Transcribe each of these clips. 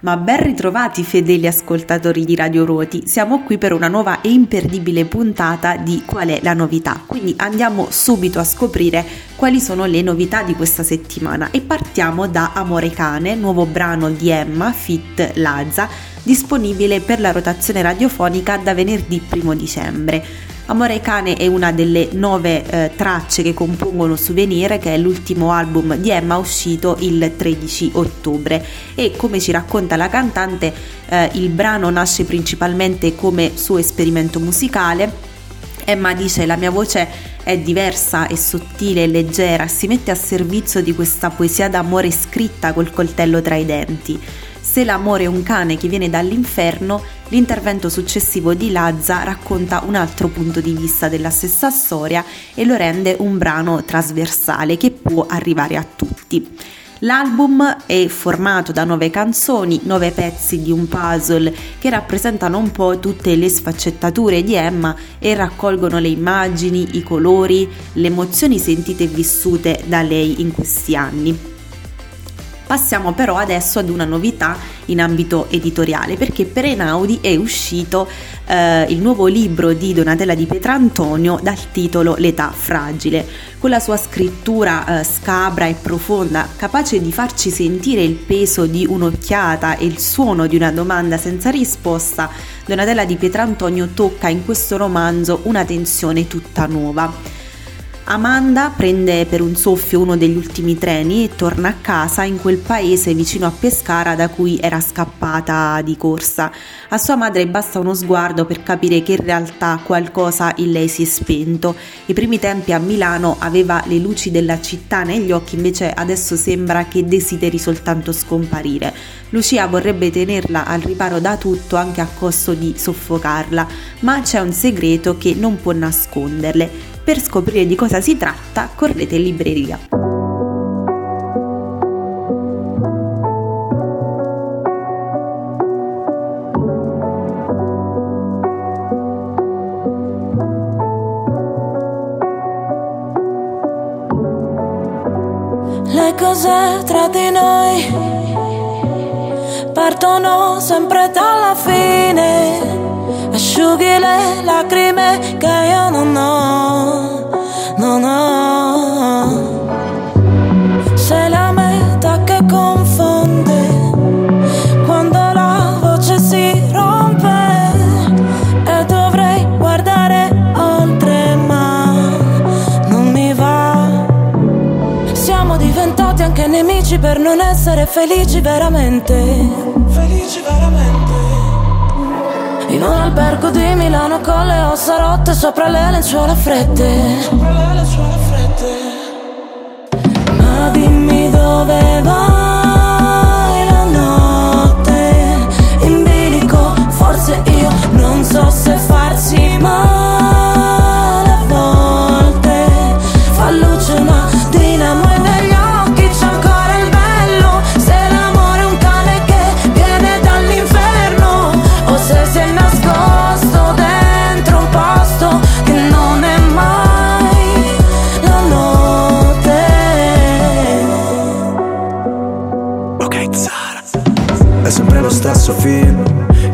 Ma ben ritrovati fedeli ascoltatori di Radio Roti, siamo qui per una nuova e imperdibile puntata di Qual è la novità? Quindi andiamo subito a scoprire quali sono le novità di questa settimana e partiamo da Amore Cane, nuovo brano di Emma Fit Lazza, disponibile per la rotazione radiofonica da venerdì 1 dicembre. Amore Cane è una delle nove eh, tracce che compongono Souvenir, che è l'ultimo album di Emma uscito il 13 ottobre e come ci racconta la cantante eh, il brano nasce principalmente come suo esperimento musicale. Emma dice la mia voce è diversa e sottile e leggera, si mette a servizio di questa poesia d'amore scritta col coltello tra i denti. Se l'amore è un cane che viene dall'inferno, l'intervento successivo di Lazza racconta un altro punto di vista della stessa storia e lo rende un brano trasversale che può arrivare a tutti. L'album è formato da nove canzoni, nove pezzi di un puzzle che rappresentano un po' tutte le sfaccettature di Emma e raccolgono le immagini, i colori, le emozioni sentite e vissute da lei in questi anni. Passiamo però adesso ad una novità in ambito editoriale perché per Enaudi è uscito eh, il nuovo libro di Donatella di Pietrantonio dal titolo L'età fragile. Con la sua scrittura eh, scabra e profonda, capace di farci sentire il peso di un'occhiata e il suono di una domanda senza risposta, Donatella di Pietrantonio tocca in questo romanzo una tensione tutta nuova. Amanda prende per un soffio uno degli ultimi treni e torna a casa in quel paese vicino a Pescara da cui era scappata di corsa. A sua madre basta uno sguardo per capire che in realtà qualcosa in lei si è spento. I primi tempi a Milano aveva le luci della città negli occhi, invece adesso sembra che desideri soltanto scomparire. Lucia vorrebbe tenerla al riparo da tutto anche a costo di soffocarla, ma c'è un segreto che non può nasconderle per scoprire di cosa si tratta, correte in libreria. Le cose tra di noi partono sempre dalla fine asciughi le lacrime che io non ho, non ho. Sei la meta che confonde quando la voce si rompe e dovrei guardare oltre ma non mi va. Siamo diventati anche nemici per non essere felici veramente. Felici veramente. In un albergo di Milano con le ossa rotte sopra le lenzuola fredde. Sopra le lenzuola fredde. Ma dimmi dove vai la notte. In bilico, forse io non so se farsi male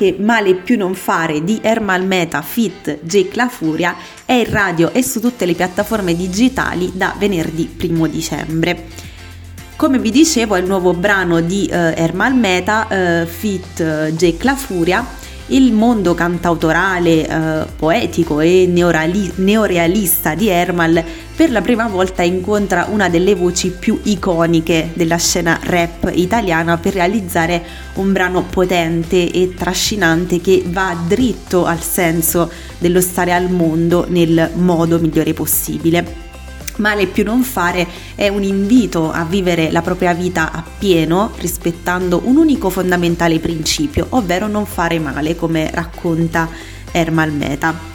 Anche Male più non fare di Ermal Meta Fit Jake La Furia è in radio e su tutte le piattaforme digitali da venerdì 1 dicembre. Come vi dicevo è il nuovo brano di eh, Ermal Meta eh, Fit eh, Jake La Furia il mondo cantautorale, eh, poetico e neorali- neorealista di Ermal per la prima volta incontra una delle voci più iconiche della scena rap italiana per realizzare un brano potente e trascinante che va dritto al senso dello stare al mondo nel modo migliore possibile. Male più non fare è un invito a vivere la propria vita a pieno rispettando un unico fondamentale principio, ovvero non fare male come racconta Ermal Meta.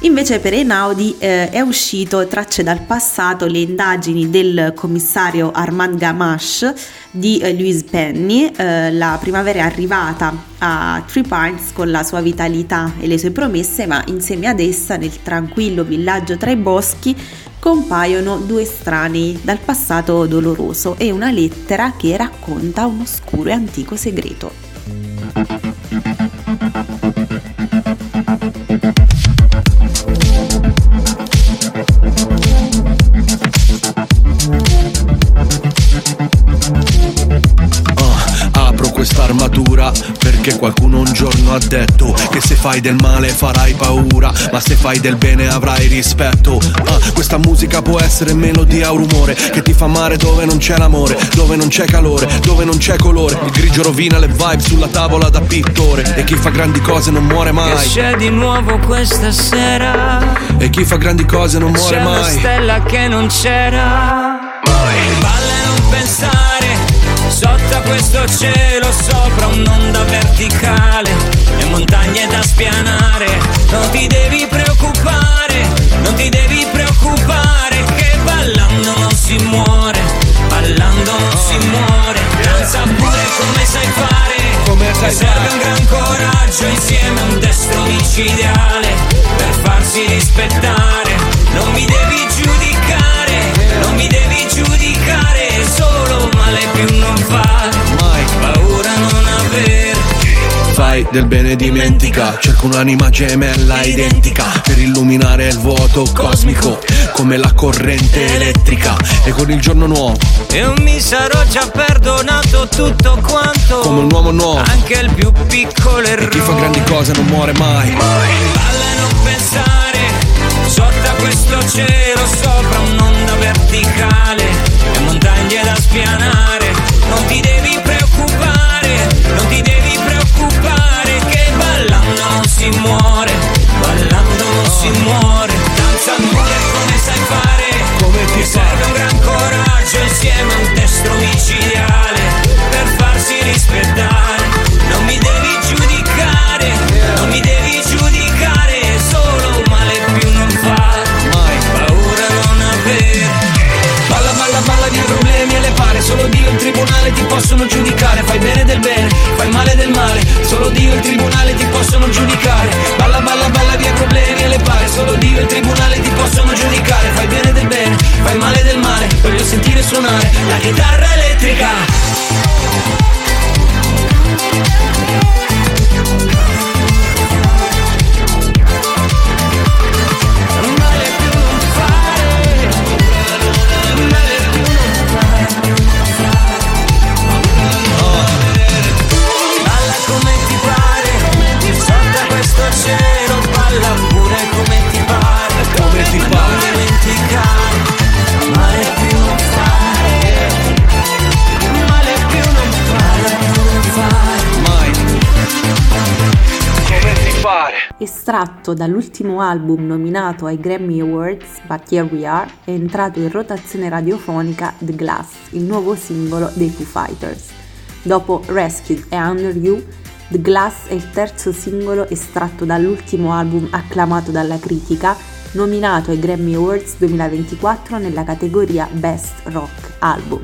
Invece per Einaudi eh, è uscito Tracce dal passato le indagini del commissario Armand Gamache di eh, Louise Penny. Eh, la primavera è arrivata a Three Pines con la sua vitalità e le sue promesse, ma insieme ad essa nel tranquillo villaggio tra i boschi compaiono due estranei dal passato doloroso e una lettera che racconta un oscuro e antico segreto. quest'armatura Perché qualcuno un giorno ha detto Che se fai del male farai paura Ma se fai del bene avrai rispetto. Ah, Questa musica può essere melodia o rumore Che ti fa male dove non c'è l'amore Dove non c'è calore, dove non c'è colore. Il grigio rovina le vibe sulla tavola da pittore E chi fa grandi cose non muore mai. Che c'è di nuovo questa sera? E chi fa grandi cose non muore c'è mai. C'è una stella che non c'era. Mai. Balla e non pensare Sotto questo cielo sopra un'onda verticale e montagne da spianare. Del bene dimentica. Cerco un'anima gemella identica Per illuminare il vuoto cosmico Come la corrente elettrica. E con il giorno nuovo Io mi sarò già perdonato tutto quanto. Come un uomo nuovo. Anche il più piccolo errore E chi fa grandi cose non muore mai. Mai Balla e non pensare Sotto questo cielo sopra un'onda verticale. Montagne da spianare. Non ti devi preoccupare, muore, ballando si muore. Danza pure come sai fare, come ti serve un gran coraggio insieme a un destro micidiale per farsi rispettare. Non mi devi giudicare, non mi devi giudicare, solo male più non fare, mai paura non avere. Balla, balla, balla di problemi e le pare Solo Dio e il tribunale ti possono giudicare Fai bene del bene, fai male del male Solo Dio e il tribunale ti possono giudicare. Balla, balla, balla di problemi e le pare. Solo Dio e il tribunale ti possono giudicare. Fai bene del bene, fai male del male. Voglio sentire suonare la chitarra elettrica estratto dall'ultimo album nominato ai Grammy Awards, But Here We Are, è entrato in rotazione radiofonica The Glass, il nuovo singolo dei Foo Fighters. Dopo Rescued e Under You, The Glass è il terzo singolo estratto dall'ultimo album acclamato dalla critica, nominato ai Grammy Awards 2024 nella categoria Best Rock Album.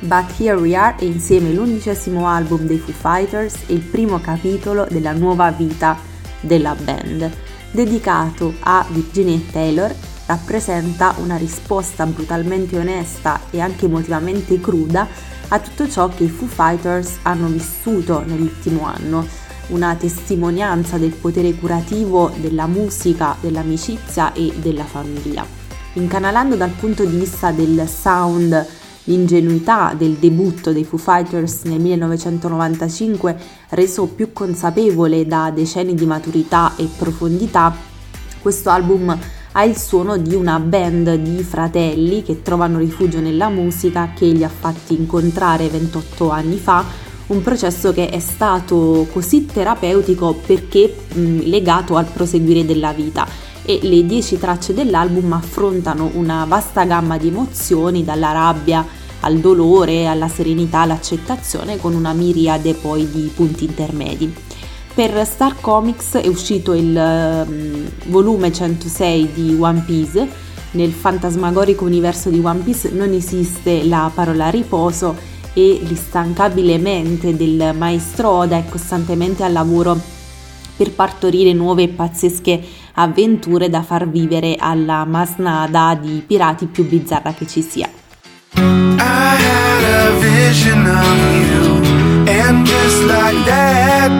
But Here We Are è insieme l'undicesimo album dei Foo Fighters e il primo capitolo della nuova vita della band. Dedicato a Virginia Taylor, rappresenta una risposta brutalmente onesta e anche emotivamente cruda a tutto ciò che i Foo Fighters hanno vissuto nell'ultimo anno, una testimonianza del potere curativo della musica, dell'amicizia e della famiglia. Incanalando dal punto di vista del sound L'ingenuità del debutto dei Foo Fighters nel 1995, reso più consapevole da decenni di maturità e profondità, questo album ha il suono di una band di fratelli che trovano rifugio nella musica che li ha fatti incontrare 28 anni fa, un processo che è stato così terapeutico perché mh, legato al proseguire della vita e le 10 tracce dell'album affrontano una vasta gamma di emozioni dalla rabbia al dolore, alla serenità, all'accettazione con una miriade poi di punti intermedi. Per Star Comics è uscito il um, volume 106 di One Piece. Nel fantasmagorico universo di One Piece non esiste la parola riposo e l'instancabile mente del maestro Oda è costantemente al lavoro per partorire nuove e pazzesche avventure da far vivere alla masnada di pirati più bizzarra che ci sia. I had a vision of you, and just like that,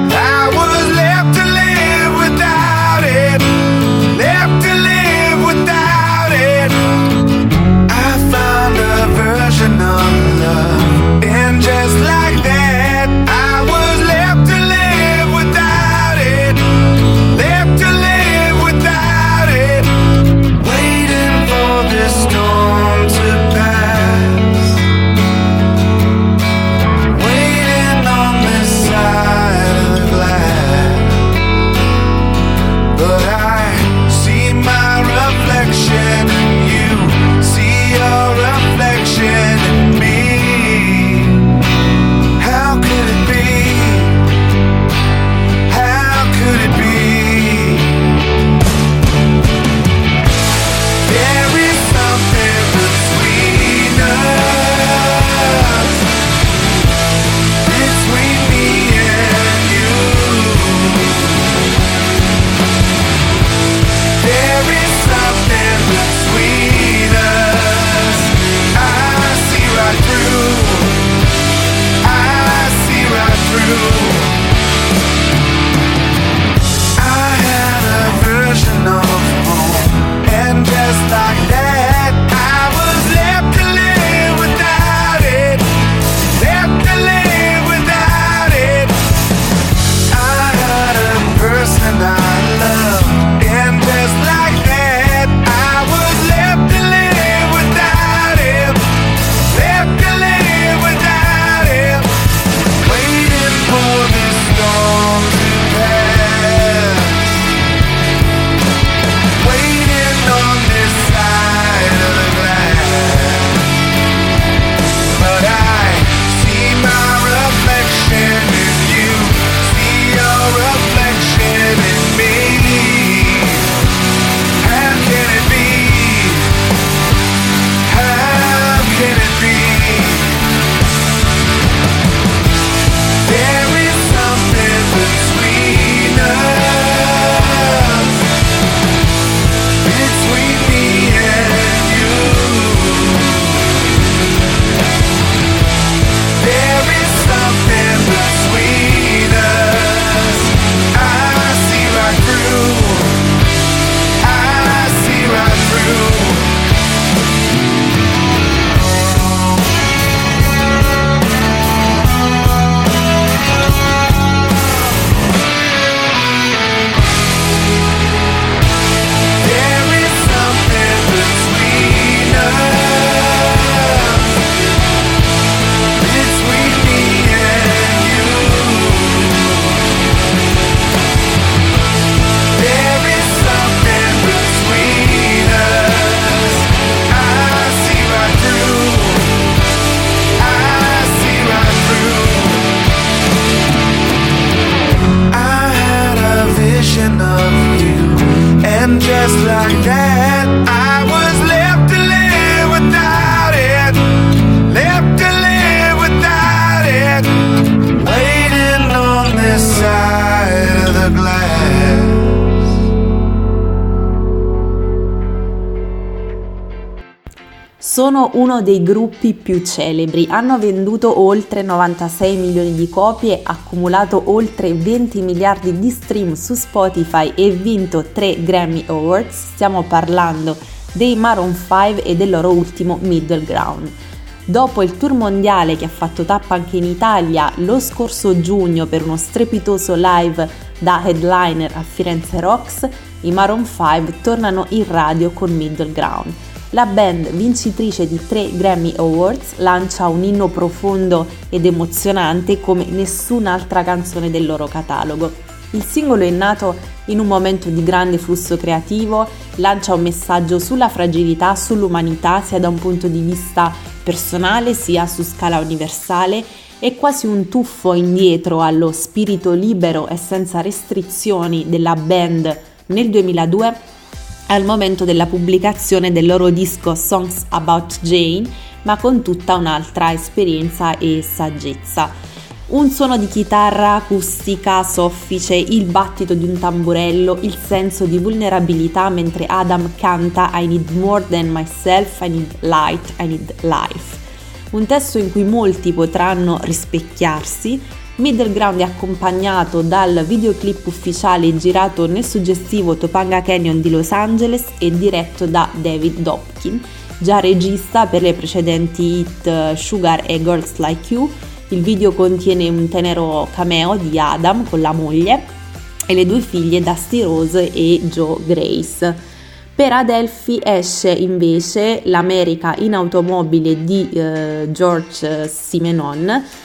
sono uno dei gruppi più celebri, hanno venduto oltre 96 milioni di copie, accumulato oltre 20 miliardi di stream su Spotify e vinto 3 Grammy Awards, stiamo parlando dei Maroon 5 e del loro ultimo Middle Ground. Dopo il tour mondiale che ha fatto tappa anche in Italia lo scorso giugno per uno strepitoso live da headliner a Firenze Rocks, i Maroon 5 tornano in radio con Middle Ground. La band, vincitrice di tre Grammy Awards, lancia un inno profondo ed emozionante come nessun'altra canzone del loro catalogo. Il singolo è nato in un momento di grande flusso creativo, lancia un messaggio sulla fragilità, sull'umanità, sia da un punto di vista personale sia su scala universale è quasi un tuffo indietro allo spirito libero e senza restrizioni della band nel 2002 al momento della pubblicazione del loro disco Songs About Jane, ma con tutta un'altra esperienza e saggezza. Un suono di chitarra acustica soffice, il battito di un tamburello, il senso di vulnerabilità mentre Adam canta I need more than myself, I need light, I need life un testo in cui molti potranno rispecchiarsi. Middle Ground è accompagnato dal videoclip ufficiale girato nel suggestivo Topanga Canyon di Los Angeles e diretto da David Dopkin, già regista per le precedenti hit Sugar e Girls Like You. Il video contiene un tenero cameo di Adam con la moglie e le due figlie Dusty Rose e Joe Grace. Per Adelphi esce invece L'America in automobile di eh, George Simenon.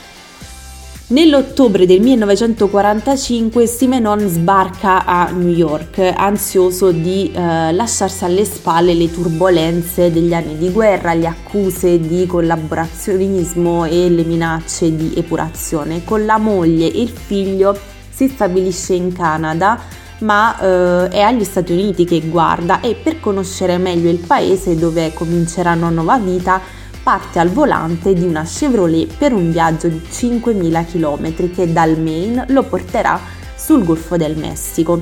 Nell'ottobre del 1945 Simenon sbarca a New York, ansioso di eh, lasciarsi alle spalle le turbulenze degli anni di guerra, le accuse di collaborazionismo e le minacce di epurazione. Con la moglie e il figlio si stabilisce in Canada ma eh, è agli Stati Uniti che guarda e per conoscere meglio il paese dove comincerà una nuova vita parte al volante di una Chevrolet per un viaggio di 5.000 km che dal Maine lo porterà sul Golfo del Messico.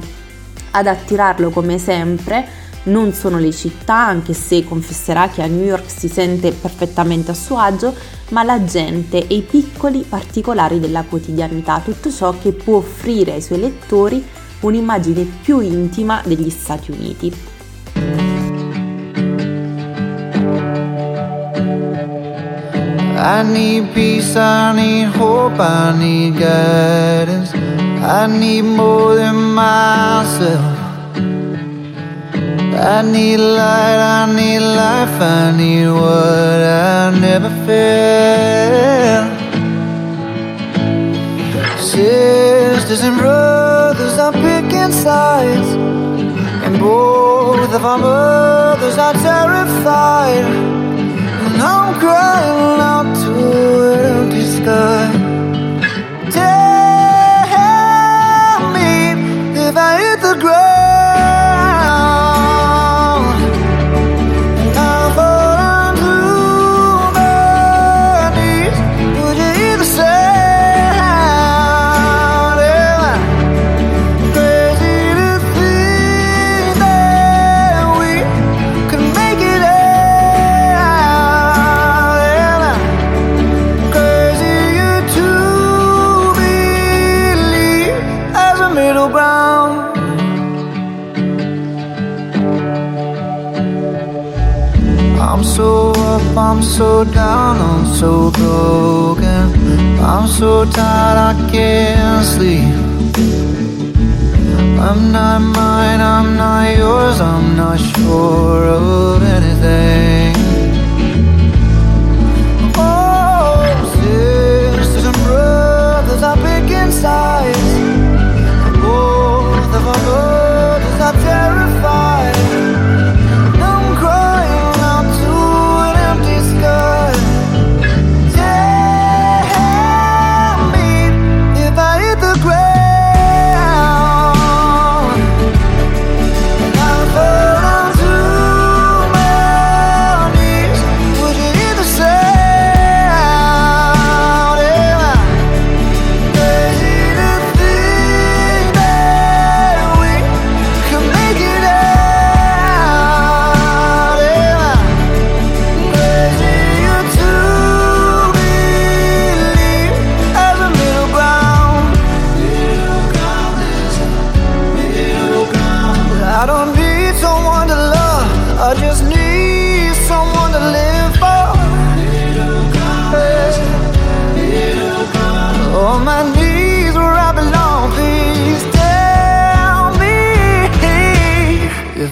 Ad attirarlo come sempre non sono le città, anche se confesserà che a New York si sente perfettamente a suo agio, ma la gente e i piccoli particolari della quotidianità, tutto ciò che può offrire ai suoi lettori un'immagine più intima degli Stati Uniti. I need peace, I need hope, I need guidance. I need more than myself. I need light, I need life, I need what I never felt. Sisters and brothers are picking sides, and both of our mothers are terrified. I'm crying out to empty sky. Tell me if I hit the ground.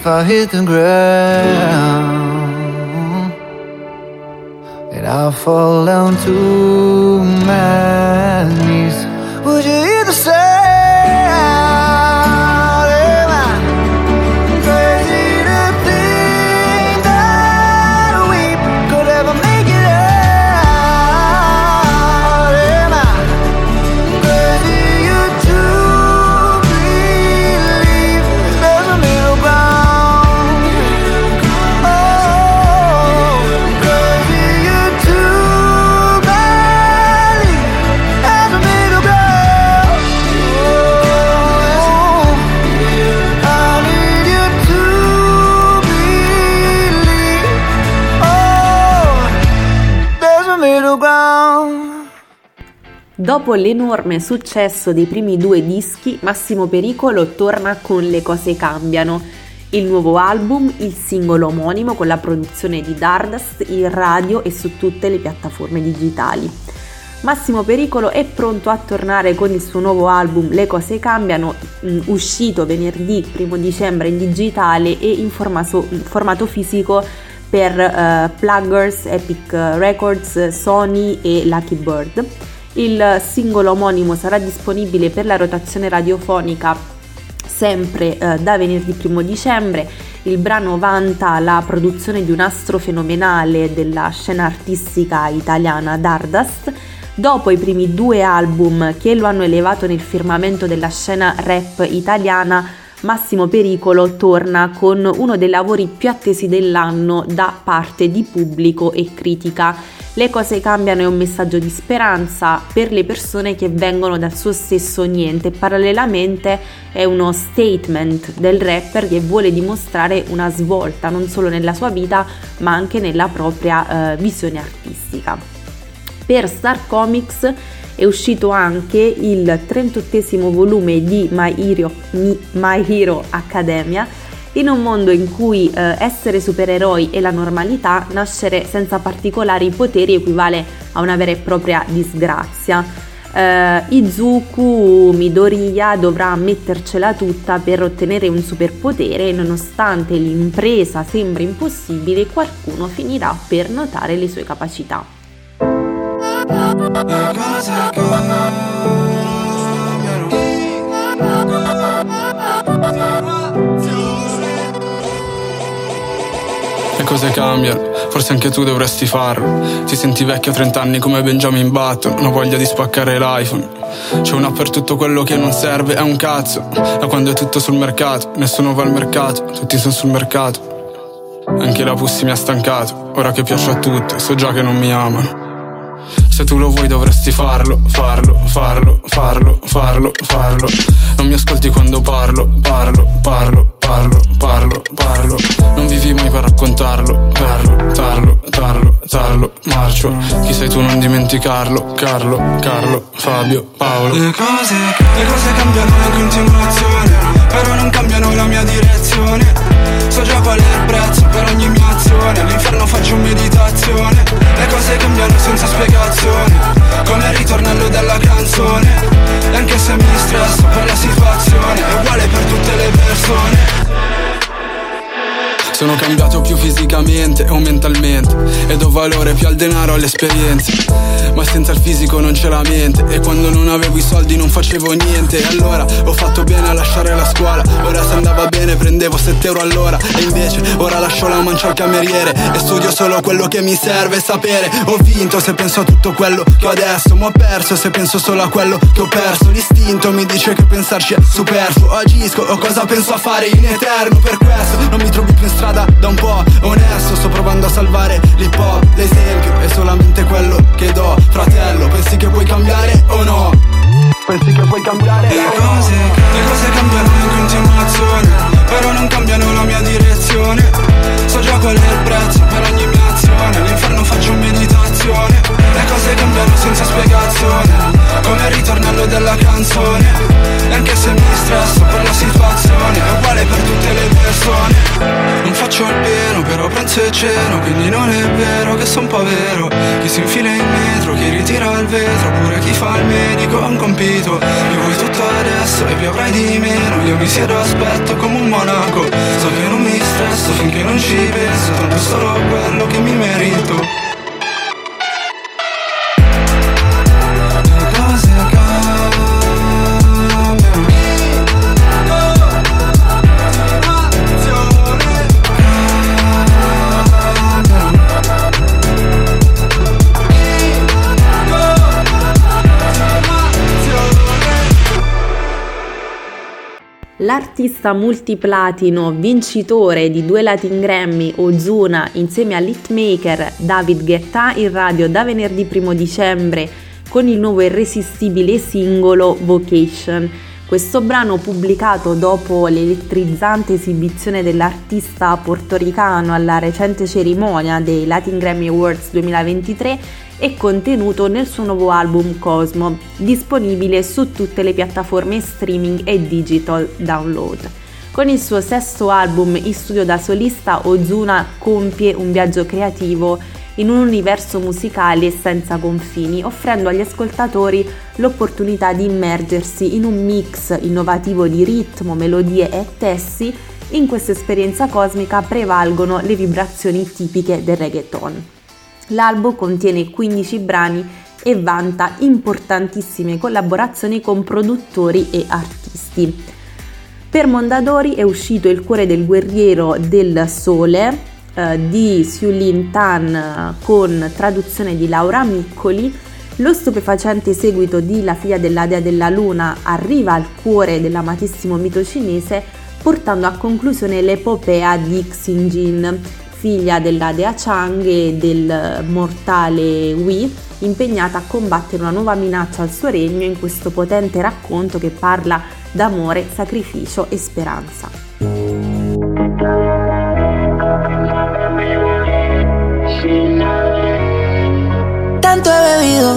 I hit the ground and I fall down to my knees, would you Dopo l'enorme successo dei primi due dischi, Massimo Pericolo torna con Le cose cambiano, il nuovo album, il singolo omonimo con la produzione di Dardust in radio e su tutte le piattaforme digitali. Massimo Pericolo è pronto a tornare con il suo nuovo album Le cose cambiano, mh, uscito venerdì 1 dicembre in digitale e in formato, fisico per eh, Pluggers, Epic Records, Sony e Lucky Bird. Il singolo omonimo sarà disponibile per la rotazione radiofonica sempre eh, da venerdì 1 dicembre. Il brano vanta la produzione di un astro fenomenale della scena artistica italiana Dardust. Dopo i primi due album che lo hanno elevato nel firmamento della scena rap italiana, Massimo Pericolo torna con uno dei lavori più attesi dell'anno da parte di pubblico e critica. Le cose cambiano è un messaggio di speranza per le persone che vengono dal suo stesso niente. Parallelamente è uno statement del rapper che vuole dimostrare una svolta non solo nella sua vita ma anche nella propria eh, visione artistica. Per Star Comics è uscito anche il 38 volume di My Hero, My Hero Academia in un mondo in cui eh, essere supereroi è la normalità, nascere senza particolari poteri equivale a una vera e propria disgrazia. Eh, Izuku Midoriya dovrà mettercela tutta per ottenere un superpotere e nonostante l'impresa sembri impossibile, qualcuno finirà per notare le sue capacità. Le cose cambiano, forse anche tu dovresti farlo. Ti senti vecchio a 30 anni come Benjamin Button, ho voglia di spaccare l'iPhone. C'è una per tutto quello che non serve, è un cazzo. Da quando è tutto sul mercato, nessuno va al mercato, tutti sono sul mercato. Anche la Pussi mi ha stancato, ora che piace a tutti, so già che non mi amano. Se tu lo vuoi dovresti farlo, farlo, farlo, farlo, farlo, farlo. Non mi ascolti quando parlo, parlo, parlo, parlo, parlo, parlo. Non vivi mai per raccontarlo, tarlo, tarlo, tarlo, tarlo, marcio. Chi sei tu non dimenticarlo, Carlo, Carlo, Fabio, Paolo. Le cose, le cose cambiano in continuazione, però non cambiano la mia direzione. So già qual è il prezzo per ogni mia azione, all'inferno faccio meditazione. Le cose cambiano senza spiegazioni, come il ritornello della canzone. E anche se mi stresso per la situazione, è uguale per tutte le persone. Sono cambiato più fisicamente o mentalmente. E do valore più al denaro alle esperienze Ma senza il fisico non c'è la mente. E quando non avevo i soldi non facevo niente. E allora ho fatto bene a lasciare la scuola. Ora se andava bene prendevo 7 euro all'ora. E invece ora lascio la mancia al cameriere. E studio solo quello che mi serve sapere. Ho vinto se penso a tutto quello che ho adesso. Ma ho perso se penso solo a quello che ho perso. L'istinto mi dice che pensarci è superfluo. Agisco o cosa penso a fare in eterno. Per questo non mi trovi più in strada da un po' onesto Sto provando a salvare l'hip hop L'esempio è solamente quello che do Fratello, pensi che puoi cambiare o no? Pensi che puoi cambiare Le cose, le cose cambiano in continuazione, però non cambiano la mia direzione. So già qual è il prezzo per ogni mia azione, all'inferno faccio meditazione. Le cose cambiano senza spiegazione, come il ritornello della canzone. Anche se mi stresso per la situazione, è uguale per tutte le persone. Non faccio il pieno, però pranzo e ceno, quindi non è vero che son povero. Chi si infila in metro, chi ritira il vetro, pure chi fa il medico ha un compito. Mi vuoi tutto adesso e più avrai di meno. Io mi siedo aspetto come un monaco. So che non mi stress finché non ci penso Tanto solo quello che mi merito L'artista multiplatino vincitore di due Latin Grammy Ozuna insieme all'hitmaker David Guetta in radio da venerdì 1 dicembre con il nuovo irresistibile singolo Vocation. Questo brano pubblicato dopo l'elettrizzante esibizione dell'artista portoricano alla recente cerimonia dei Latin Grammy Awards 2023 è contenuto nel suo nuovo album Cosmo, disponibile su tutte le piattaforme streaming e digital download. Con il suo sesto album in studio da solista, Ozuna compie un viaggio creativo in un universo musicale senza confini, offrendo agli ascoltatori l'opportunità di immergersi in un mix innovativo di ritmo, melodie e testi. In questa esperienza cosmica prevalgono le vibrazioni tipiche del reggaeton. L'album contiene 15 brani e vanta importantissime collaborazioni con produttori e artisti. Per Mondadori è uscito Il cuore del guerriero del sole eh, di Siulin Tan eh, con traduzione di Laura Miccoli. Lo stupefacente seguito di La figlia della dea della luna arriva al cuore dell'amatissimo mito cinese portando a conclusione l'epopea di Xinjin, figlia della dea Chang e del mortale Wei, impegnata a combattere una nuova minaccia al suo regno in questo potente racconto che parla d'amore, sacrificio e speranza. Tanto he bebido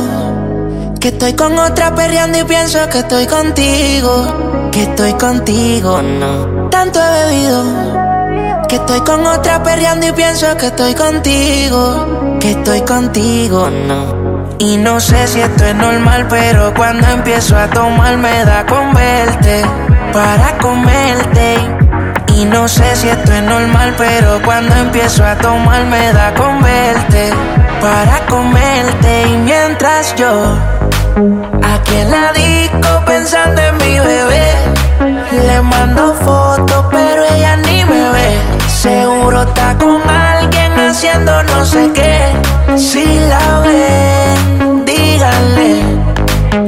que estoy con otra perreando y pienso que estoy contigo, que estoy contigo, no. Tanto he bebido Que estoy con otra perreando y pienso que estoy contigo. Que estoy contigo, no. Y no sé si esto es normal, pero cuando empiezo a tomar me da con verte. Para comerte. Y no sé si esto es normal, pero cuando empiezo a tomar me da con verte. Para comerte. Y mientras yo, aquí en la disco pensando en mi bebé. Le mando fotos, pero ella ni me ve. Seguro está con alguien haciendo no sé qué. Si la ven, díganle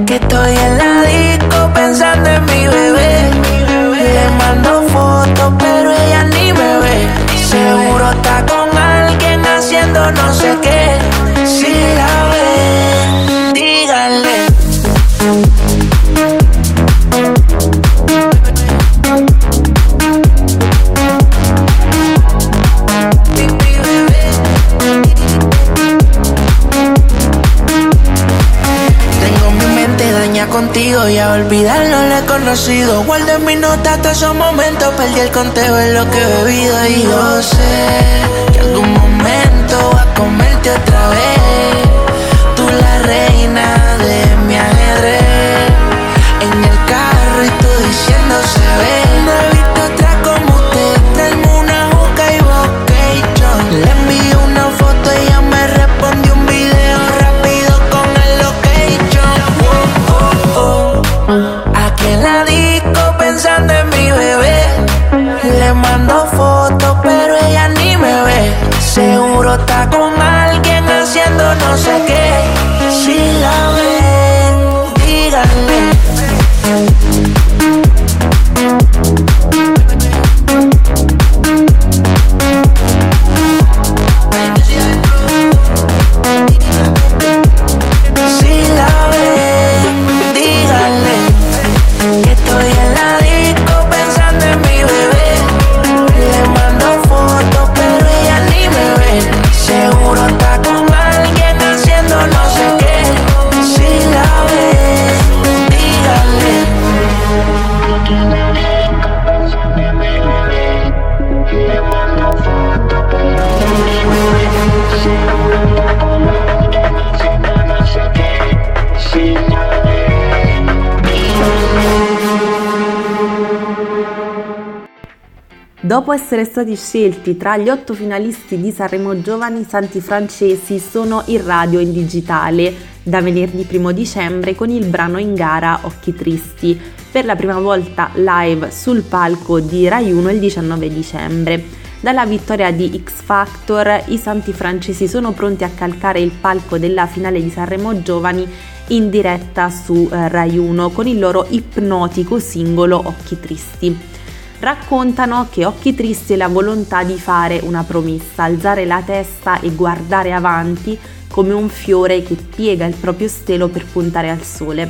que estoy en la disco pensando en mi bebé. Está con alguien haciendo no sé qué. Si la ven, y a olvidarlo lo he conocido. Guardo en mis notas todos esos momentos, perdí el conteo en lo que he bebido y yo sé que algún momento va a comerte otra vez. Está con alguien haciendo no sé qué. Si la ven, Dopo essere stati scelti tra gli otto finalisti di Sanremo Giovani, i Santi Francesi sono in radio e in digitale. Da venerdì 1 dicembre con il brano in gara Occhi Tristi, per la prima volta live sul palco di Rai 1 il 19 dicembre. Dalla vittoria di X Factor, i Santi Francesi sono pronti a calcare il palco della finale di Sanremo Giovani in diretta su eh, Rai 1 con il loro ipnotico singolo Occhi Tristi raccontano che Occhi Tristi è la volontà di fare una promessa, alzare la testa e guardare avanti come un fiore che piega il proprio stelo per puntare al sole.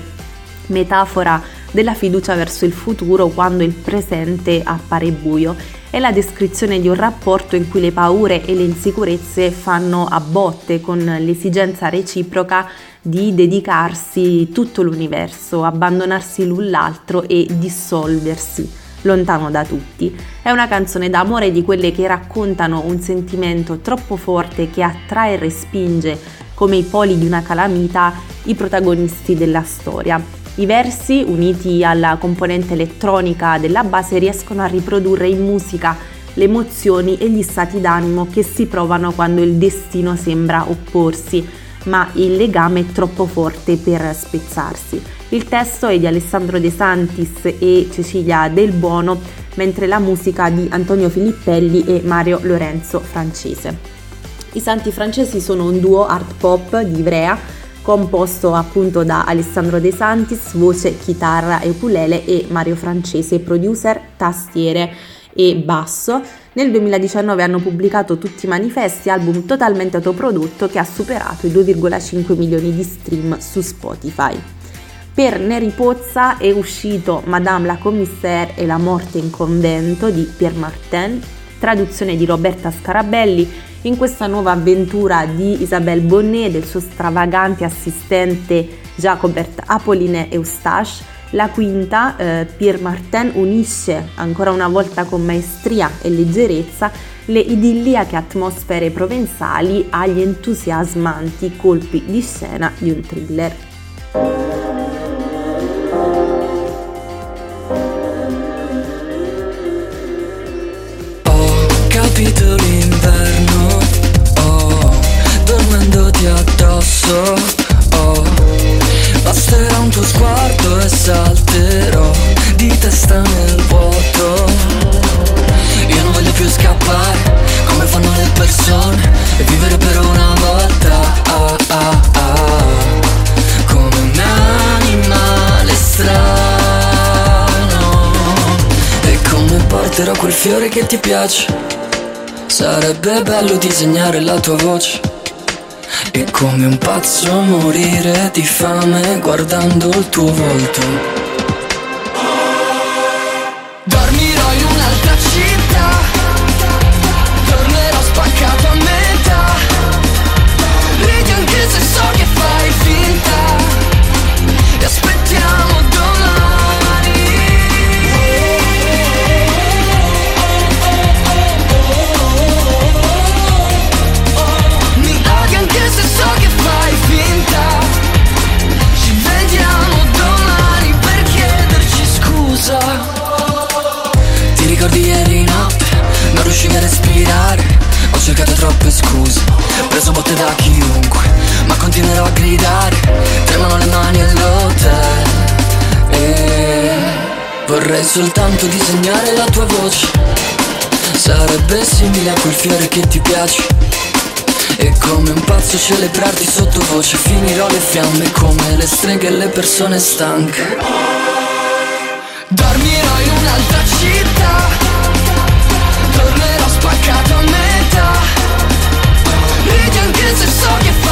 Metafora della fiducia verso il futuro quando il presente appare buio. È la descrizione di un rapporto in cui le paure e le insicurezze fanno a botte con l'esigenza reciproca di dedicarsi tutto l'universo, abbandonarsi l'un l'altro e dissolversi lontano da tutti. È una canzone d'amore di quelle che raccontano un sentimento troppo forte che attrae e respinge come i poli di una calamita i protagonisti della storia. I versi, uniti alla componente elettronica della base, riescono a riprodurre in musica le emozioni e gli stati d'animo che si provano quando il destino sembra opporsi, ma il legame è troppo forte per spezzarsi. Il testo è di Alessandro De Santis e Cecilia Del Buono, mentre la musica di Antonio Filippelli e Mario Lorenzo Francese. I Santi Francesi sono un duo art pop di Ivrea composto appunto da Alessandro De Santis, voce, chitarra e ukulele e Mario Francese, producer, tastiere e basso. Nel 2019 hanno pubblicato tutti i manifesti, album totalmente autoprodotto che ha superato i 2,5 milioni di stream su Spotify. Per Neri Pozza è uscito Madame la Commissaire e la morte in convento di Pierre Martin, traduzione di Roberta Scarabelli, in questa nuova avventura di Isabelle Bonnet e del suo stravagante assistente Jacobert Apolline Eustache. La quinta, eh, Pierre Martin, unisce ancora una volta con maestria e leggerezza le idilliache atmosfere provenzali agli entusiasmanti colpi di scena di un thriller. capito l'inverno Oh, dormendoti addosso Oh, basterà un tuo sguardo e salterò Di testa nel vuoto. Io non voglio più scappare Come fanno le persone E vivere per una volta ah, ah, ah, Come un animale strano. E come porterò quel fiore che ti piace? Sarebbe bello disegnare la tua voce E come un pazzo morire di fame guardando il tuo volto soltanto disegnare la tua voce. Sarebbe simile a quel fiore che ti piace. E come un pazzo celebrarti sottovoce. Finirò le fiamme come le streghe e le persone stanche. Dormirò in un'altra città. Tornerò spaccato a metà. Ridi anche se so che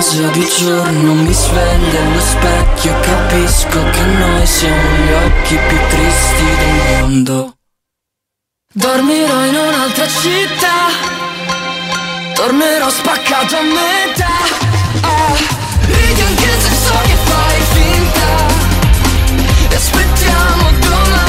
nausea di giorno mi sveglia allo specchio? Capisco che noi siamo gli occhi più tristi del mondo. Dormirò in un'altra città, tornerò spaccato a metà. Ah, Ridi anche se so che fai finta. E aspettiamo domani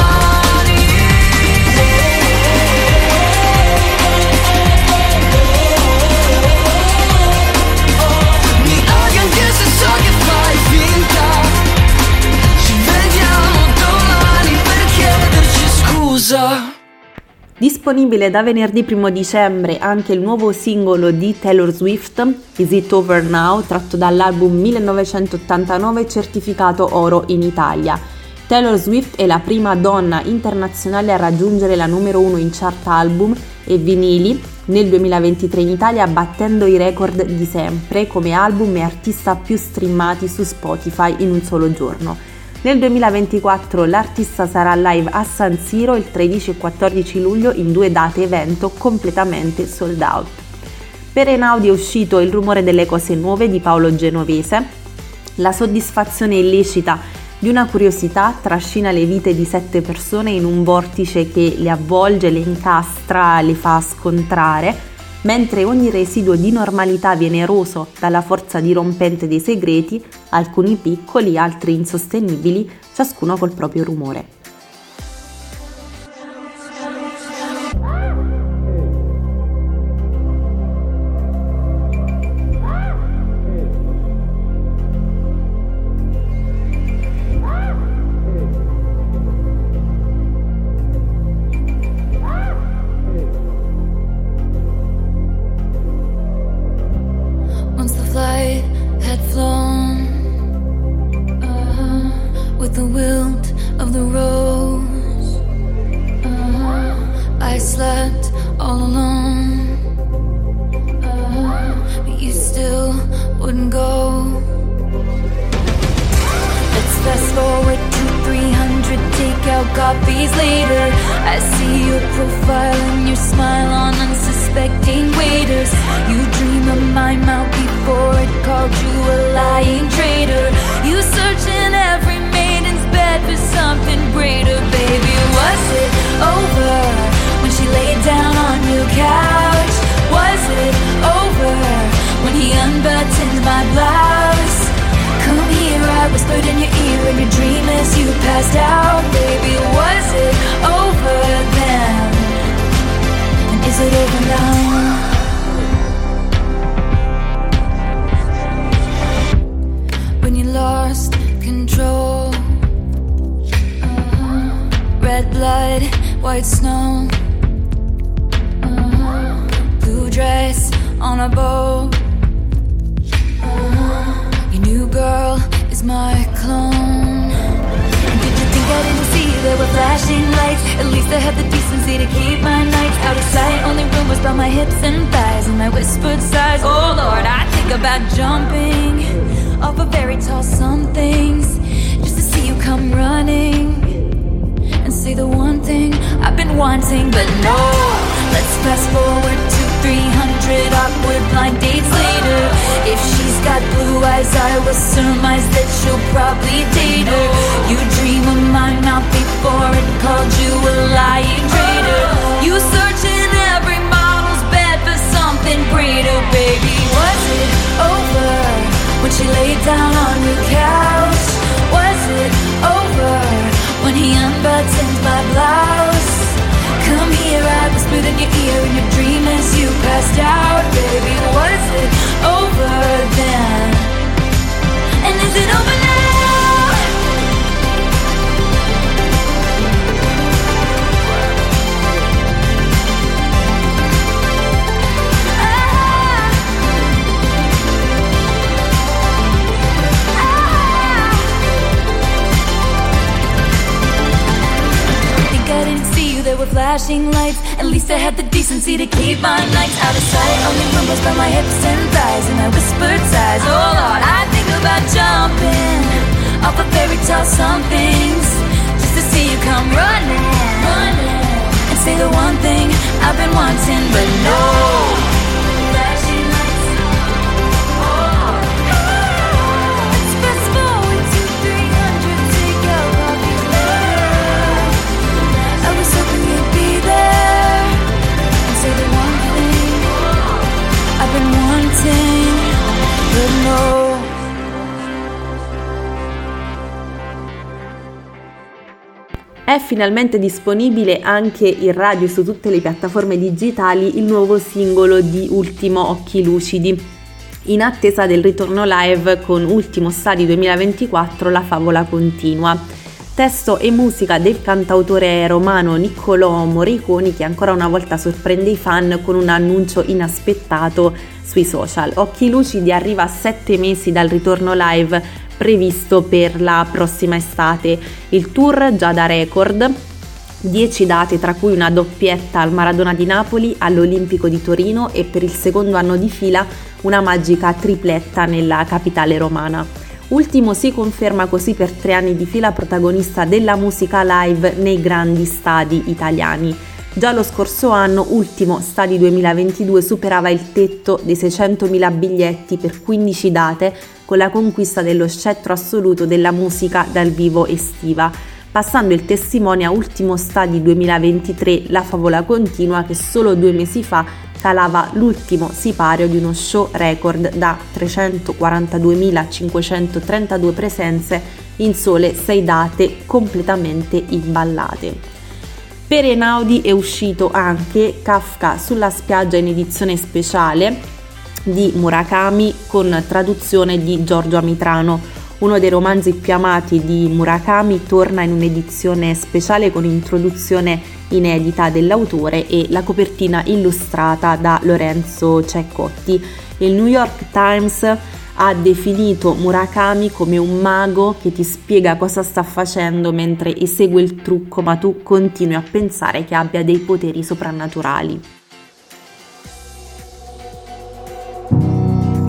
Disponibile da venerdì 1 dicembre anche il nuovo singolo di Taylor Swift, Is It Over Now, tratto dall'album 1989 certificato oro in Italia. Taylor Swift è la prima donna internazionale a raggiungere la numero 1 in chart album e vinili nel 2023 in Italia battendo i record di sempre come album e artista più streamati su Spotify in un solo giorno. Nel 2024 l'artista sarà live a San Siro il 13 e 14 luglio in due date evento completamente sold out. Per Enaudi è uscito Il rumore delle cose nuove di Paolo Genovese. La soddisfazione illecita di una curiosità trascina le vite di sette persone in un vortice che le avvolge, le incastra, le fa scontrare mentre ogni residuo di normalità viene eroso dalla forza dirompente dei segreti, alcuni piccoli, altri insostenibili, ciascuno col proprio rumore. forward to 300 takeout copies later. I see your profile and your smile on unsuspecting waiters. You dream of my mouth before it called you a lying traitor. You search in every maiden's bed for something greater, baby. Was it over when she laid down on your couch? Was it over when he unbuttoned my blouse? I whispered in your ear in your dream as you passed out Baby, was it over then? And is it over now? When you lost control uh-huh. Red blood, white snow. Uh-huh. Blue dress on a boat uh-huh. Your new girl was my clone. Did you think I didn't see there were flashing lights? At least I had the decency to keep my nights out of sight. Only rumors about my hips and thighs and my whispered sighs. Oh Lord, I think about jumping off a very tall somethings just to see you come running and say the one thing I've been wanting, but no. Let's fast forward to 300 awkward blind dates later. If she's got blue eyes, I will surmise that she'll probably date her. You dream of my mouth before it called you a lying traitor. You search in every model's bed for something greater, baby. Was it over when she laid down on your couch? Was it over when he unbuttoned my blouse? your eyes, split in your ear, in your dream as you passed out. Rumbles by my hips and thighs, and I whispered sighs. Oh Lord, I think about jumping off a fairy tale somethings just to see you come running, running, and say the one thing I've been wanting, but no. È finalmente disponibile anche in radio su tutte le piattaforme digitali il nuovo singolo di Ultimo Occhi Lucidi. In attesa del ritorno live con Ultimo Stadi 2024 la favola continua. Testo e musica del cantautore romano Niccolò Moriconi che ancora una volta sorprende i fan con un annuncio inaspettato sui social. Occhi Lucidi arriva a sette mesi dal ritorno live previsto per la prossima estate. Il tour già da record 10 date tra cui una doppietta al Maradona di Napoli, all'Olimpico di Torino e per il secondo anno di fila una magica tripletta nella capitale romana. Ultimo si conferma così per tre anni di fila protagonista della musica live nei grandi stadi italiani. Già lo scorso anno, ultimo Stadi 2022, superava il tetto dei 600.000 biglietti per 15 date con la conquista dello scettro assoluto della musica dal vivo estiva, passando il testimone a ultimo Stadi 2023 La Favola Continua che solo due mesi fa calava l'ultimo sipario di uno show record da 342.532 presenze in sole 6 date completamente imballate. Per Enaudi è uscito anche Kafka sulla spiaggia in edizione speciale di Murakami con traduzione di Giorgio Amitrano. Uno dei romanzi più amati di Murakami torna in un'edizione speciale con introduzione inedita dell'autore e la copertina illustrata da Lorenzo Ceccotti. Il New York Times ha definito Murakami come un mago che ti spiega cosa sta facendo mentre esegue il trucco, ma tu continui a pensare che abbia dei poteri soprannaturali.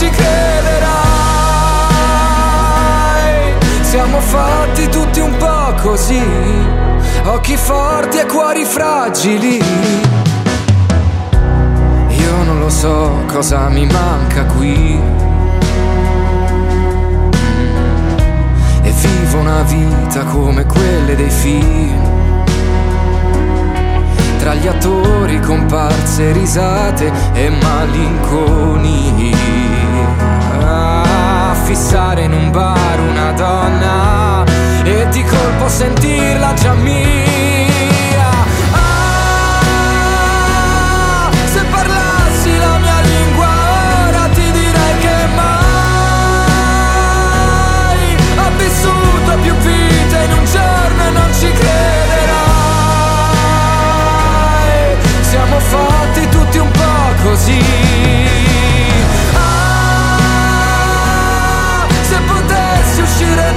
Ci crederai. Siamo fatti tutti un po' così, occhi forti e cuori fragili. Io non lo so cosa mi manca qui. E vivo una vita come quelle dei film. Tra gli attori, comparse, risate e malinconia fissare in un bar una donna e di colpo sentirla già mia. Ah, se parlassi la mia lingua ora ti direi che mai ho vissuto più vite in un giorno e non ci crederai. Siamo fatti tutti un po' così.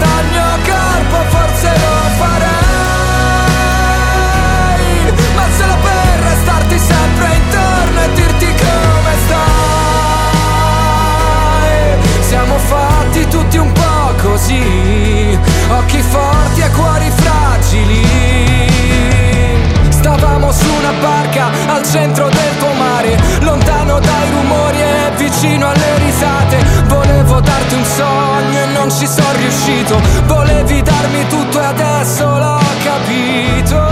Dal mio corpo forse lo farei. Ma solo per restarti sempre intorno e dirti come stai. Siamo fatti tutti un po' così Occhi forti e cuori fragili. Stavamo su una barca al centro del tuo mare Lontano dai rumori e vicino alle non ci sono riuscito. Volevi darmi tutto e adesso l'ho capito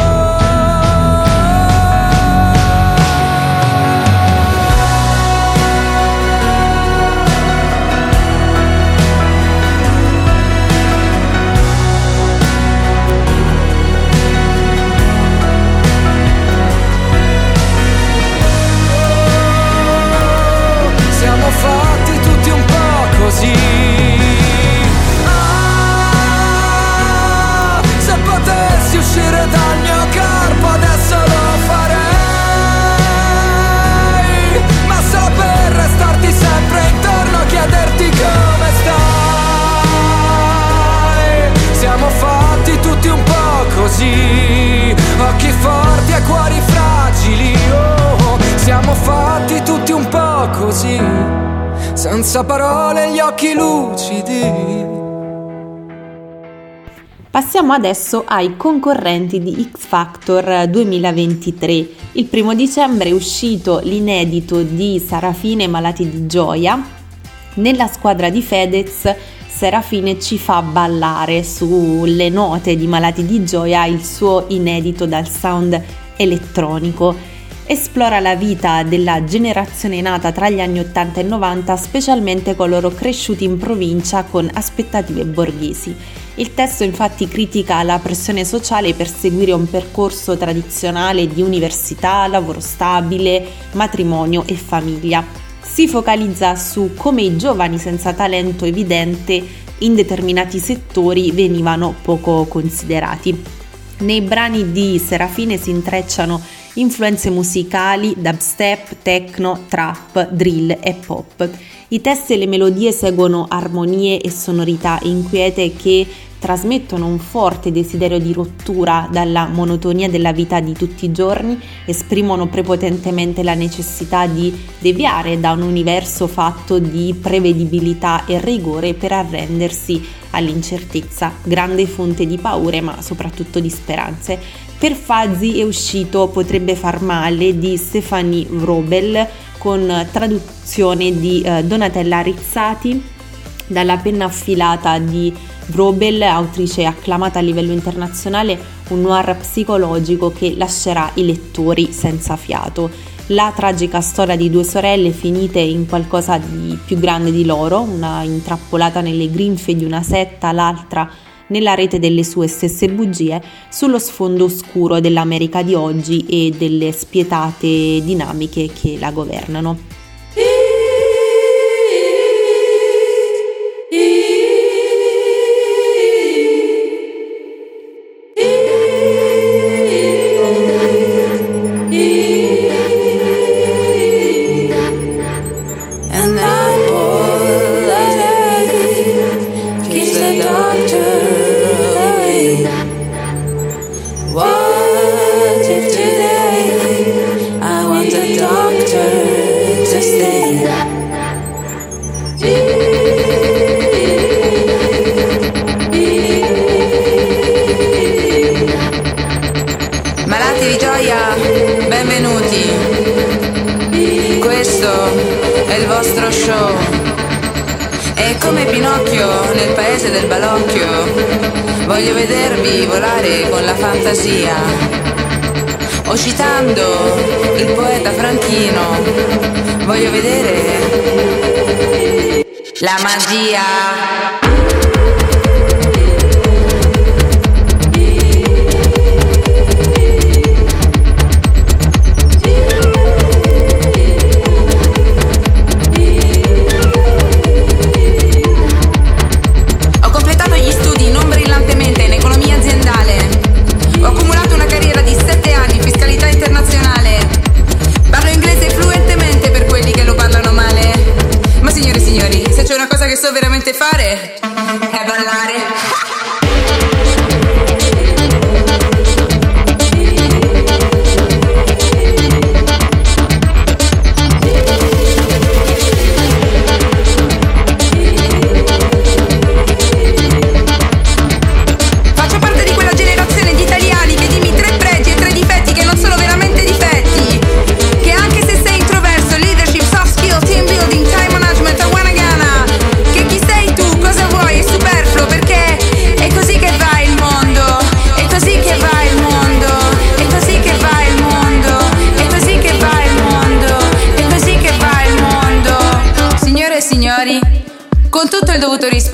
senza parole gli occhi lucidi. Passiamo adesso ai concorrenti di X Factor 2023. Il primo dicembre è uscito l'inedito di Sarafine Malati di Gioia. Nella squadra di Fedez Serafine ci fa ballare sulle note di Malati di Gioia il suo inedito dal sound elettronico. Esplora la vita della generazione nata tra gli anni 80 e 90, specialmente coloro cresciuti in provincia con aspettative borghesi. Il testo infatti critica la pressione sociale per seguire un percorso tradizionale di università, lavoro stabile, matrimonio e famiglia. Si focalizza su come i giovani senza talento evidente in determinati settori venivano poco considerati. Nei brani di Serafine si intrecciano influenze musicali, dubstep, techno, trap, drill e pop. I testi e le melodie seguono armonie e sonorità inquiete che trasmettono un forte desiderio di rottura dalla monotonia della vita di tutti i giorni, esprimono prepotentemente la necessità di deviare da un universo fatto di prevedibilità e rigore per arrendersi all'incertezza, grande fonte di paure ma soprattutto di speranze. Per Fazzi è uscito Potrebbe far male di Stefanie Vrobel con traduzione di eh, Donatella Rizzati dalla penna affilata di Vrobel, autrice acclamata a livello internazionale, un noir psicologico che lascerà i lettori senza fiato. La tragica storia di due sorelle finite in qualcosa di più grande di loro, una intrappolata nelle grinfie di una setta, l'altra nella rete delle sue stesse bugie sullo sfondo oscuro dell'America di oggi e delle spietate dinamiche che la governano.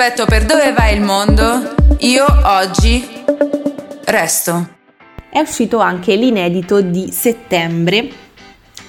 Rispetto per dove va il mondo, io oggi resto. È uscito anche l'inedito di settembre,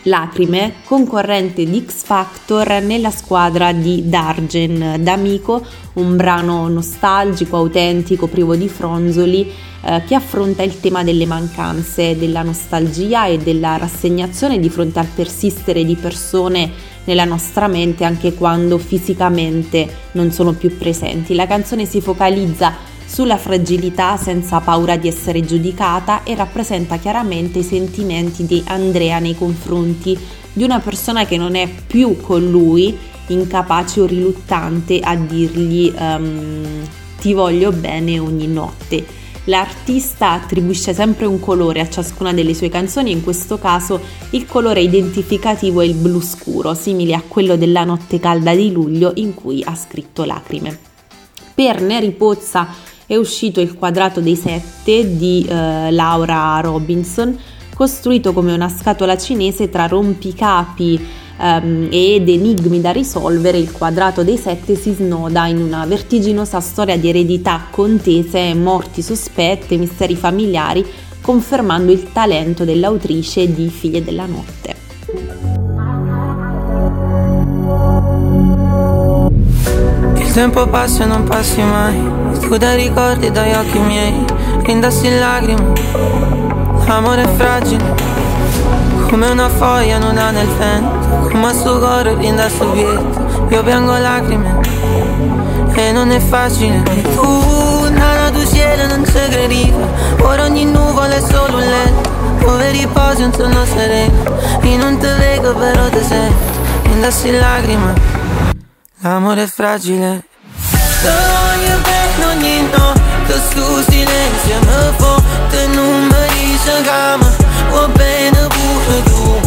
Lacrime, concorrente di X Factor nella squadra di Dargen D'Amico, un brano nostalgico, autentico, privo di fronzoli, eh, che affronta il tema delle mancanze, della nostalgia e della rassegnazione di fronte al persistere di persone nella nostra mente anche quando fisicamente non sono più presenti. La canzone si focalizza sulla fragilità senza paura di essere giudicata e rappresenta chiaramente i sentimenti di Andrea nei confronti di una persona che non è più con lui incapace o riluttante a dirgli um, ti voglio bene ogni notte. L'artista attribuisce sempre un colore a ciascuna delle sue canzoni, in questo caso il colore identificativo è il blu scuro, simile a quello della notte calda di luglio in cui ha scritto Lacrime. Per Neri Pozza è uscito il quadrato dei sette di eh, Laura Robinson, costruito come una scatola cinese tra rompicapi um, ed enigmi da risolvere, il quadrato dei sette si snoda in una vertiginosa storia di eredità contese, morti sospette, misteri familiari, confermando il talento dell'autrice di Figlie della Notte. Il tempo passa e non passi mai, tu dai ricordi dagli occhi miei, indassi in lacrime, amore fragile. Come una foglia non ha nel vento. Come sto cuore rinda sul vieto Io piango lacrime. E non è facile. Tu, nana, tu cielo non ci crediva Ora ogni nuvola è solo un letto. Dove riposi un sonno sereno. Io non ti vedo però ti sento. Indassi lacrime L'amore è fragile. Te voglio bene ogni notte Sto silenzio mi fotte Non mi dice calma Va bene pure tu.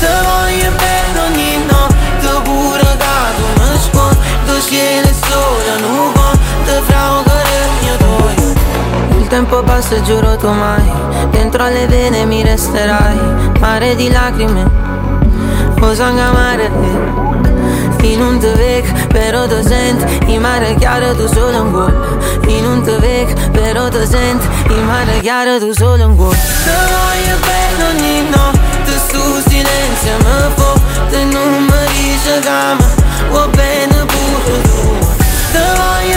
Te voglio bene ogni notte pure da tu mi scordo cielo e sole non conto fra il mio tuo Il tempo passa e giuro tu mai. Dentro alle vene mi resterai Mare di lacrime O sangue amare in un te vec, però te sent In mare chiaro tu solo un gol. In un te vec, però te sent In mare chiaro tu solo un gol. Te voglio bene ogni notte Sto silenzio mi fotte Non mi dice calma Va bene pure tu Te voglio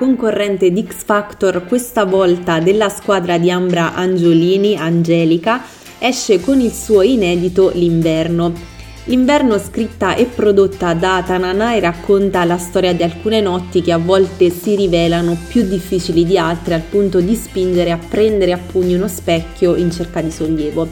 concorrente di X Factor, questa volta della squadra di Ambra Angiolini, Angelica, esce con il suo inedito L'inverno. L'inverno scritta e prodotta da Tananai racconta la storia di alcune notti che a volte si rivelano più difficili di altre al punto di spingere a prendere a pugni uno specchio in cerca di sollievo.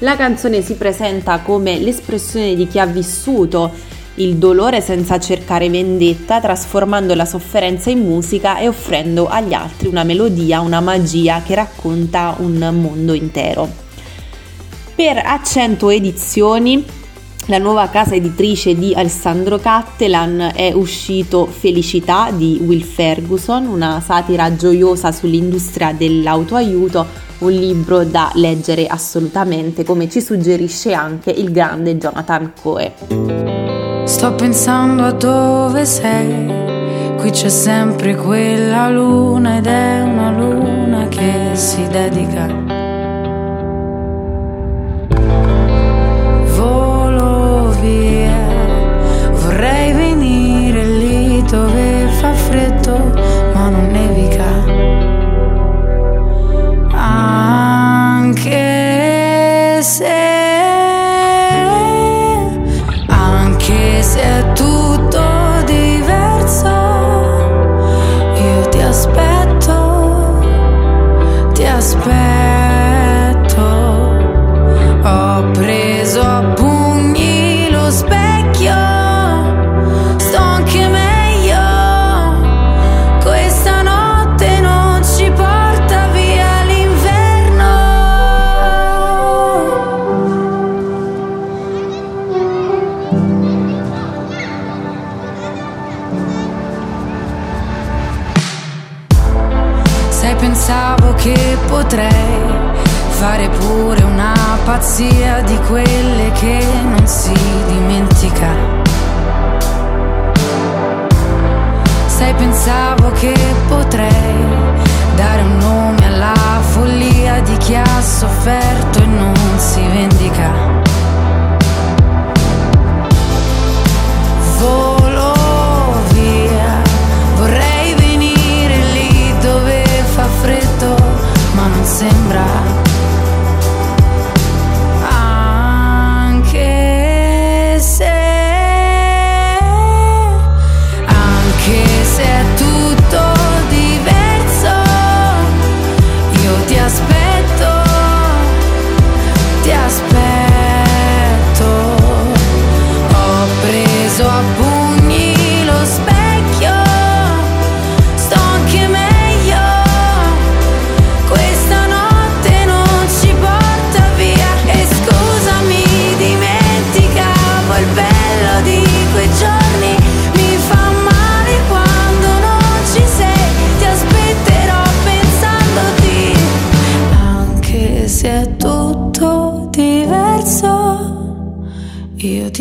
La canzone si presenta come l'espressione di chi ha vissuto il dolore senza cercare vendetta, trasformando la sofferenza in musica e offrendo agli altri una melodia, una magia che racconta un mondo intero. Per Accento Edizioni la nuova casa editrice di Alessandro Cattelan è uscito Felicità di Will Ferguson, una satira gioiosa sull'industria dell'autoaiuto, un libro da leggere assolutamente, come ci suggerisce anche il grande Jonathan Coe. Sto pensando a dove sei, qui c'è sempre quella luna ed è una luna che si dedica. Dove fa freddo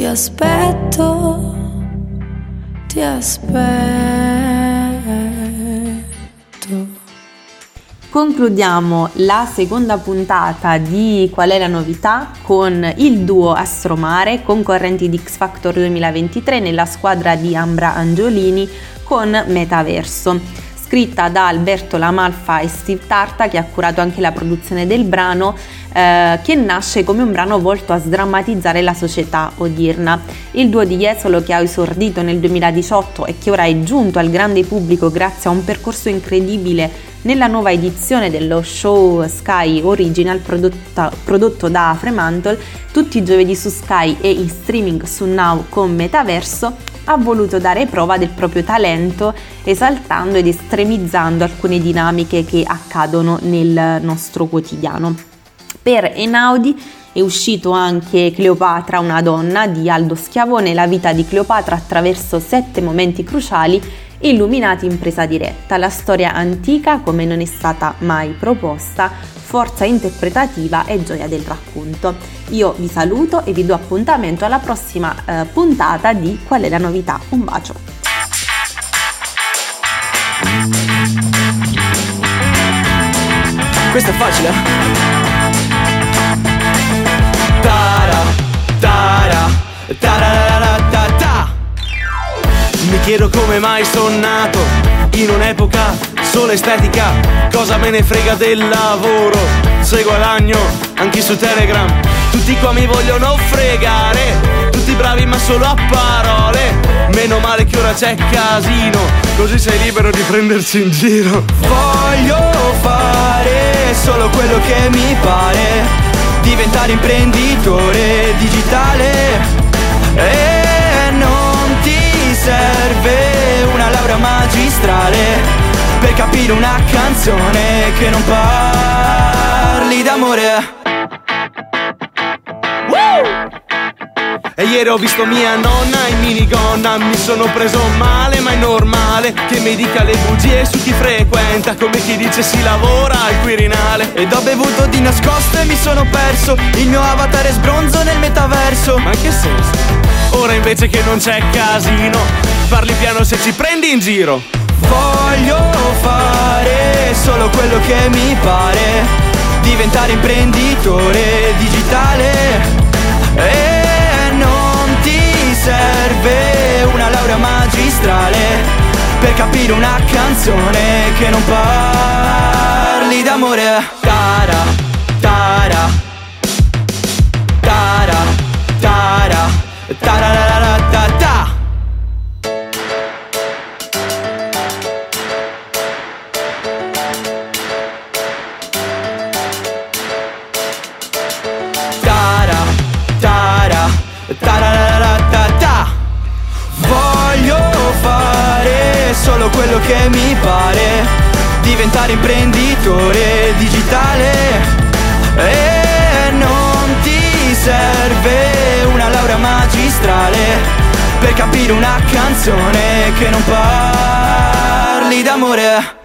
aspetto Ti aspetto Concludiamo la seconda puntata di Qual è la novità con il duo Astromare, concorrenti di X Factor 2023 nella squadra di Ambra Angiolini con Metaverso. Scritta da Alberto Lamalfa e Steve Tarta, che ha curato anche la produzione del brano, eh, che nasce come un brano volto a sdrammatizzare la società odierna. Il duo di Jesolo, che ha esordito nel 2018 e che ora è giunto al grande pubblico grazie a un percorso incredibile nella nuova edizione dello show Sky Original prodotta- prodotto da Fremantle, tutti i giovedì su Sky e in streaming su Now con Metaverso, ha voluto dare prova del proprio talento esaltando ed estremizzando alcune dinamiche che accadono nel nostro quotidiano. Per Enaudi è uscito anche Cleopatra, una donna di Aldo Schiavone, la vita di Cleopatra attraverso sette momenti cruciali illuminati in presa diretta. La storia antica come non è stata mai proposta, forza interpretativa e gioia del racconto. Io vi saluto e vi do appuntamento alla prossima eh, puntata di Qual è la novità? Un bacio! Questo è facile. Tara, tara, tararara, Mi chiedo come mai sono nato in un'epoca solo estetica. Cosa me ne frega del lavoro? Se guadagno anche su Telegram. Tutti qua mi vogliono fregare. Tutti bravi ma solo a parole. Meno male che ora c'è casino. Così sei libero di prendersi in giro. Voglio fare solo quello che mi pare, diventare imprenditore digitale e ti serve una laurea magistrale per capire una canzone che non parli d'amore. E ieri ho visto mia nonna in minigonna Mi sono preso male ma è normale Che mi dica le bugie su chi frequenta Come chi dice si lavora al Quirinale Ed ho bevuto di nascosto e mi sono perso Il mio avatar è sbronzo nel metaverso Ma in che senso? Ora invece che non c'è casino Parli piano se ci prendi in giro Voglio fare solo quello che mi pare Diventare imprenditore digitale e non ti serve una laurea magistrale per capire una canzone che non parli d'amore. Tara, tara, tarararata. Tara, tara, tarararata. Voglio fare solo quello che mi pare, diventare imprenditore digitale e non ti serve una laurea magistrale per capire una canzone che non parli d'amore.